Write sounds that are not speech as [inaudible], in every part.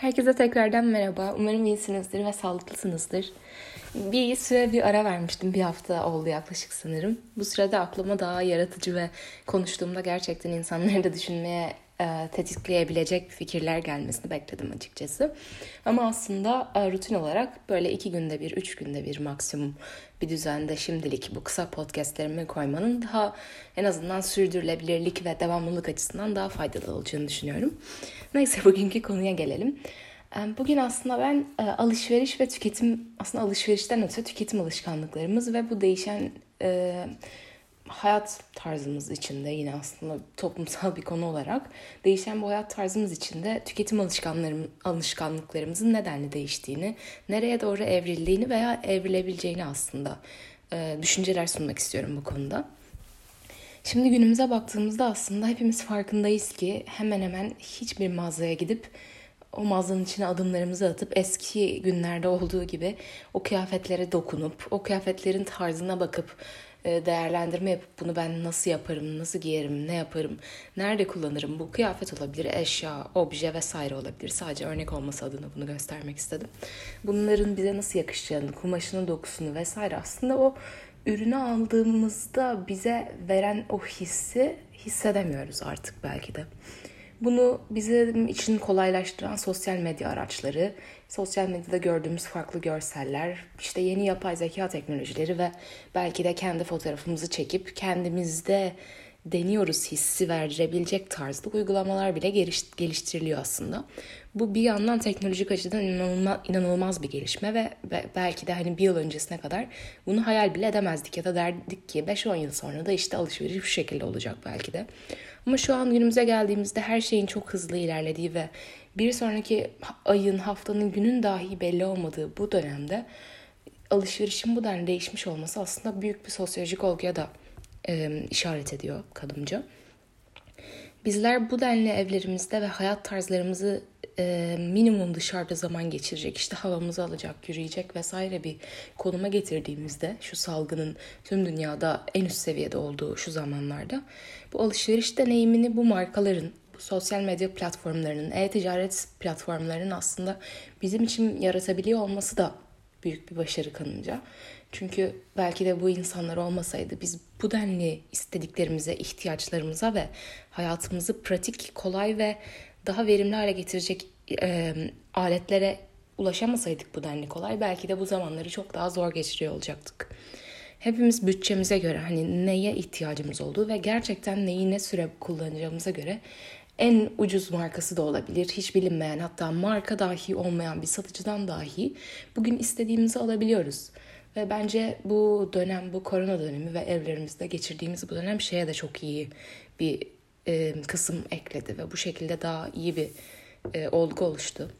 Herkese tekrardan merhaba. Umarım iyisinizdir ve sağlıklısınızdır. Bir süre bir ara vermiştim. Bir hafta oldu yaklaşık sanırım. Bu sırada aklıma daha yaratıcı ve konuştuğumda gerçekten insanları da düşünmeye e, tetikleyebilecek fikirler gelmesini bekledim açıkçası. Ama aslında e, rutin olarak böyle iki günde bir, üç günde bir maksimum bir düzende şimdilik bu kısa podcastlerimi koymanın daha en azından sürdürülebilirlik ve devamlılık açısından daha faydalı olacağını düşünüyorum. Neyse [laughs] bugünkü konuya gelelim. E, bugün aslında ben alışveriş ve tüketim, aslında alışverişten öte tüketim alışkanlıklarımız ve bu değişen hayat tarzımız içinde yine aslında toplumsal bir konu olarak değişen bu hayat tarzımız içinde tüketim alışkanlıklarımızın nedenle değiştiğini, nereye doğru evrildiğini veya evrilebileceğini aslında e, düşünceler sunmak istiyorum bu konuda. Şimdi günümüze baktığımızda aslında hepimiz farkındayız ki hemen hemen hiçbir mağazaya gidip o mağazanın içine adımlarımızı atıp eski günlerde olduğu gibi o kıyafetlere dokunup, o kıyafetlerin tarzına bakıp e, değerlendirme yapıp bunu ben nasıl yaparım, nasıl giyerim, ne yaparım, nerede kullanırım? Bu kıyafet olabilir, eşya, obje vesaire olabilir. Sadece örnek olması adına bunu göstermek istedim. Bunların bize nasıl yakışacağını, kumaşının dokusunu vesaire aslında o ürünü aldığımızda bize veren o hissi hissedemiyoruz artık belki de. Bunu bizim için kolaylaştıran sosyal medya araçları, sosyal medyada gördüğümüz farklı görseller, işte yeni yapay zeka teknolojileri ve belki de kendi fotoğrafımızı çekip kendimizde deniyoruz hissi verdirebilecek tarzda uygulamalar bile geliştiriliyor aslında. Bu bir yandan teknolojik açıdan inanılmaz, bir gelişme ve belki de hani bir yıl öncesine kadar bunu hayal bile edemezdik ya da derdik ki 5-10 yıl sonra da işte alışveriş bu şekilde olacak belki de. Ama şu an günümüze geldiğimizde her şeyin çok hızlı ilerlediği ve bir sonraki ayın, haftanın, günün dahi belli olmadığı bu dönemde alışverişin bu denli değişmiş olması aslında büyük bir sosyolojik olguya da e, işaret ediyor kadınca. Bizler bu denli evlerimizde ve hayat tarzlarımızı e, minimum dışarıda zaman geçirecek, işte havamızı alacak, yürüyecek vesaire bir konuma getirdiğimizde şu salgının tüm dünyada en üst seviyede olduğu şu zamanlarda bu alışveriş deneyimini bu markaların, bu sosyal medya platformlarının, e-ticaret platformlarının aslında bizim için yaratabiliyor olması da büyük bir başarı kanınca. Çünkü belki de bu insanlar olmasaydı biz bu denli istediklerimize, ihtiyaçlarımıza ve hayatımızı pratik, kolay ve daha verimli hale getirecek e, aletlere ulaşamasaydık bu denli kolay belki de bu zamanları çok daha zor geçiriyor olacaktık. Hepimiz bütçemize göre hani neye ihtiyacımız olduğu ve gerçekten neyi ne süre kullanacağımıza göre en ucuz markası da olabilir. Hiç bilinmeyen hatta marka dahi olmayan bir satıcıdan dahi bugün istediğimizi alabiliyoruz. Ve bence bu dönem, bu korona dönemi ve evlerimizde geçirdiğimiz bu dönem şeye de çok iyi bir e, kısım ekledi ve bu şekilde daha iyi bir e, olgu oluştu.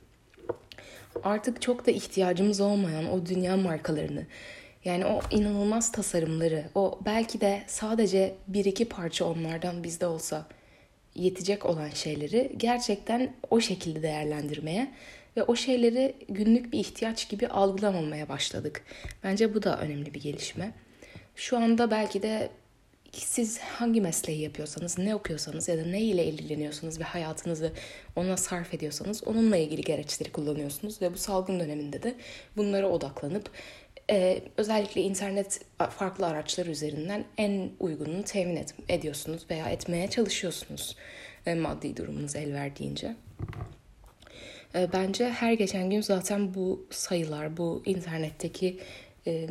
Artık çok da ihtiyacımız olmayan o dünya markalarını yani o inanılmaz tasarımları, o belki de sadece bir iki parça onlardan bizde olsa yetecek olan şeyleri gerçekten o şekilde değerlendirmeye ve o şeyleri günlük bir ihtiyaç gibi algılamamaya başladık. Bence bu da önemli bir gelişme. Şu anda belki de siz hangi mesleği yapıyorsanız, ne okuyorsanız ya da ne ile ilgileniyorsanız ve hayatınızı ona sarf ediyorsanız onunla ilgili gereçleri kullanıyorsunuz ve bu salgın döneminde de bunlara odaklanıp e, özellikle internet farklı araçlar üzerinden en uygununu temin et, ediyorsunuz veya etmeye çalışıyorsunuz e, maddi durumunuz el verdiğince. E, bence her geçen gün zaten bu sayılar, bu internetteki e,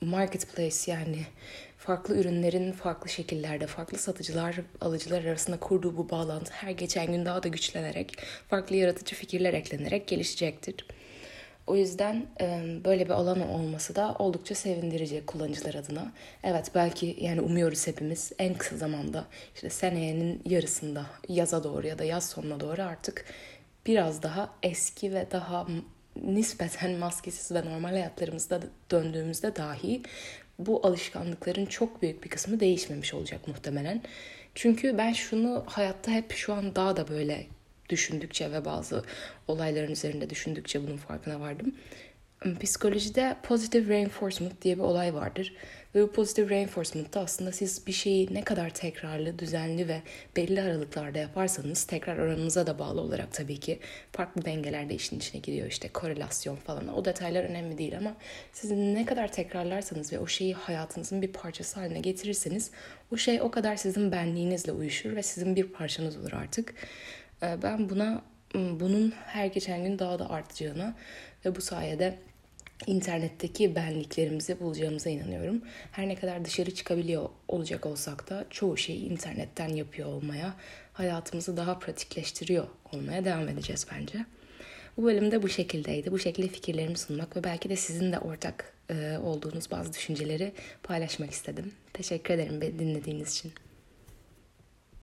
marketplace yani farklı ürünlerin farklı şekillerde, farklı satıcılar, alıcılar arasında kurduğu bu bağlantı her geçen gün daha da güçlenerek, farklı yaratıcı fikirler eklenerek gelişecektir. O yüzden böyle bir alan olması da oldukça sevindirici kullanıcılar adına. Evet belki yani umuyoruz hepimiz en kısa zamanda işte seneyenin yarısında yaza doğru ya da yaz sonuna doğru artık biraz daha eski ve daha nispeten maskesiz ve normal hayatlarımızda döndüğümüzde dahi bu alışkanlıkların çok büyük bir kısmı değişmemiş olacak muhtemelen. Çünkü ben şunu hayatta hep şu an daha da böyle düşündükçe ve bazı olayların üzerinde düşündükçe bunun farkına vardım. Psikolojide positive reinforcement diye bir olay vardır. Ve bu positive reinforcement'ta aslında siz bir şeyi ne kadar tekrarlı, düzenli ve belli aralıklarda yaparsanız tekrar oranınıza da bağlı olarak tabii ki farklı dengeler de işin içine giriyor. işte korelasyon falan. O detaylar önemli değil ama siz ne kadar tekrarlarsanız ve o şeyi hayatınızın bir parçası haline getirirseniz o şey o kadar sizin benliğinizle uyuşur ve sizin bir parçanız olur artık. Ben buna bunun her geçen gün daha da artacağına ve bu sayede internetteki benliklerimizi bulacağımıza inanıyorum. Her ne kadar dışarı çıkabiliyor olacak olsak da çoğu şeyi internetten yapıyor olmaya, hayatımızı daha pratikleştiriyor olmaya devam edeceğiz bence. Bu bölümde bu şekildeydi. Bu şekilde fikirlerimi sunmak ve belki de sizin de ortak e, olduğunuz bazı düşünceleri paylaşmak istedim. Teşekkür ederim beni dinlediğiniz için.